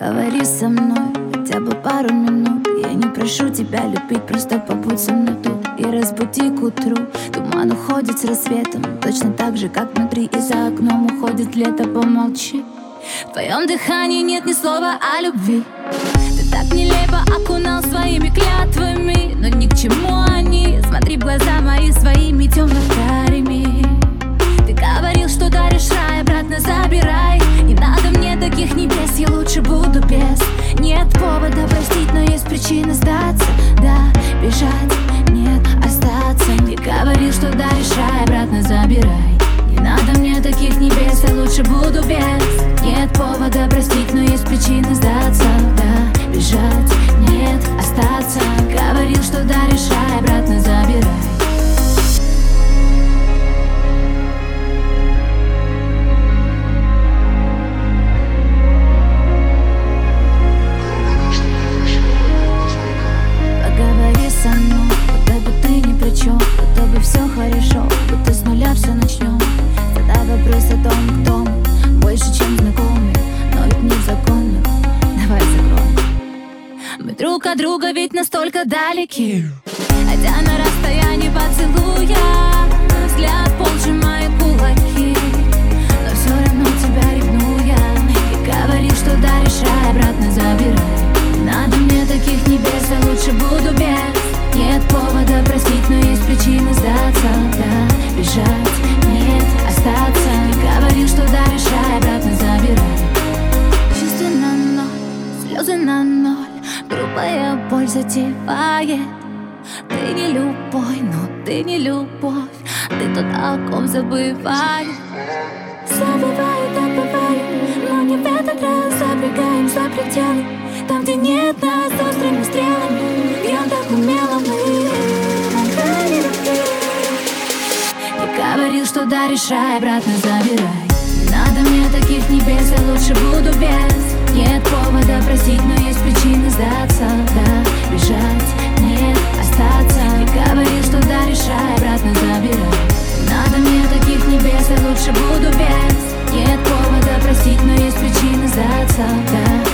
Говори со мной хотя бы пару минут. Я не прошу тебя любить, просто побудь со мной тут И разбуди к утру. Туман уходит с рассветом Точно так же, как внутри и за окном уходит лето. Помолчи. В твоем дыхании нет ни слова о любви. Ты так нелепо окунал своими клятвами Но ни к чему они. Смотри в глаза мои своими темными лучше буду без Нет повода простить, но есть причина сдаться. Да, бежать, нет, остаться. Говорил, что даришь рай, обратно забирай. Поговори со мной, друг от друга ведь настолько далеки. Хотя на расстоянии поцелуя Взгляд пол сжимает кулаки. Но все равно тебя ревную я И говоришь, что даришь рай, обратно забирай. Надо мне таких небес, я лучше буду без. Нет повода простить, но есть причины сдаться Да, бежать, боль затевает. Ты не любой, но ты не любовь. Ты тот, о ком забывает Забываю, так бывает. Но не в этот раз забегаем за пределы. Там, где нет нас острыми стрелами. Бьем так умело мы. Ты говорил, что даришь рай, обратно забирай. Не надо мне таких небес, дальше буду без Нет повода просить, но есть причины за отца, да.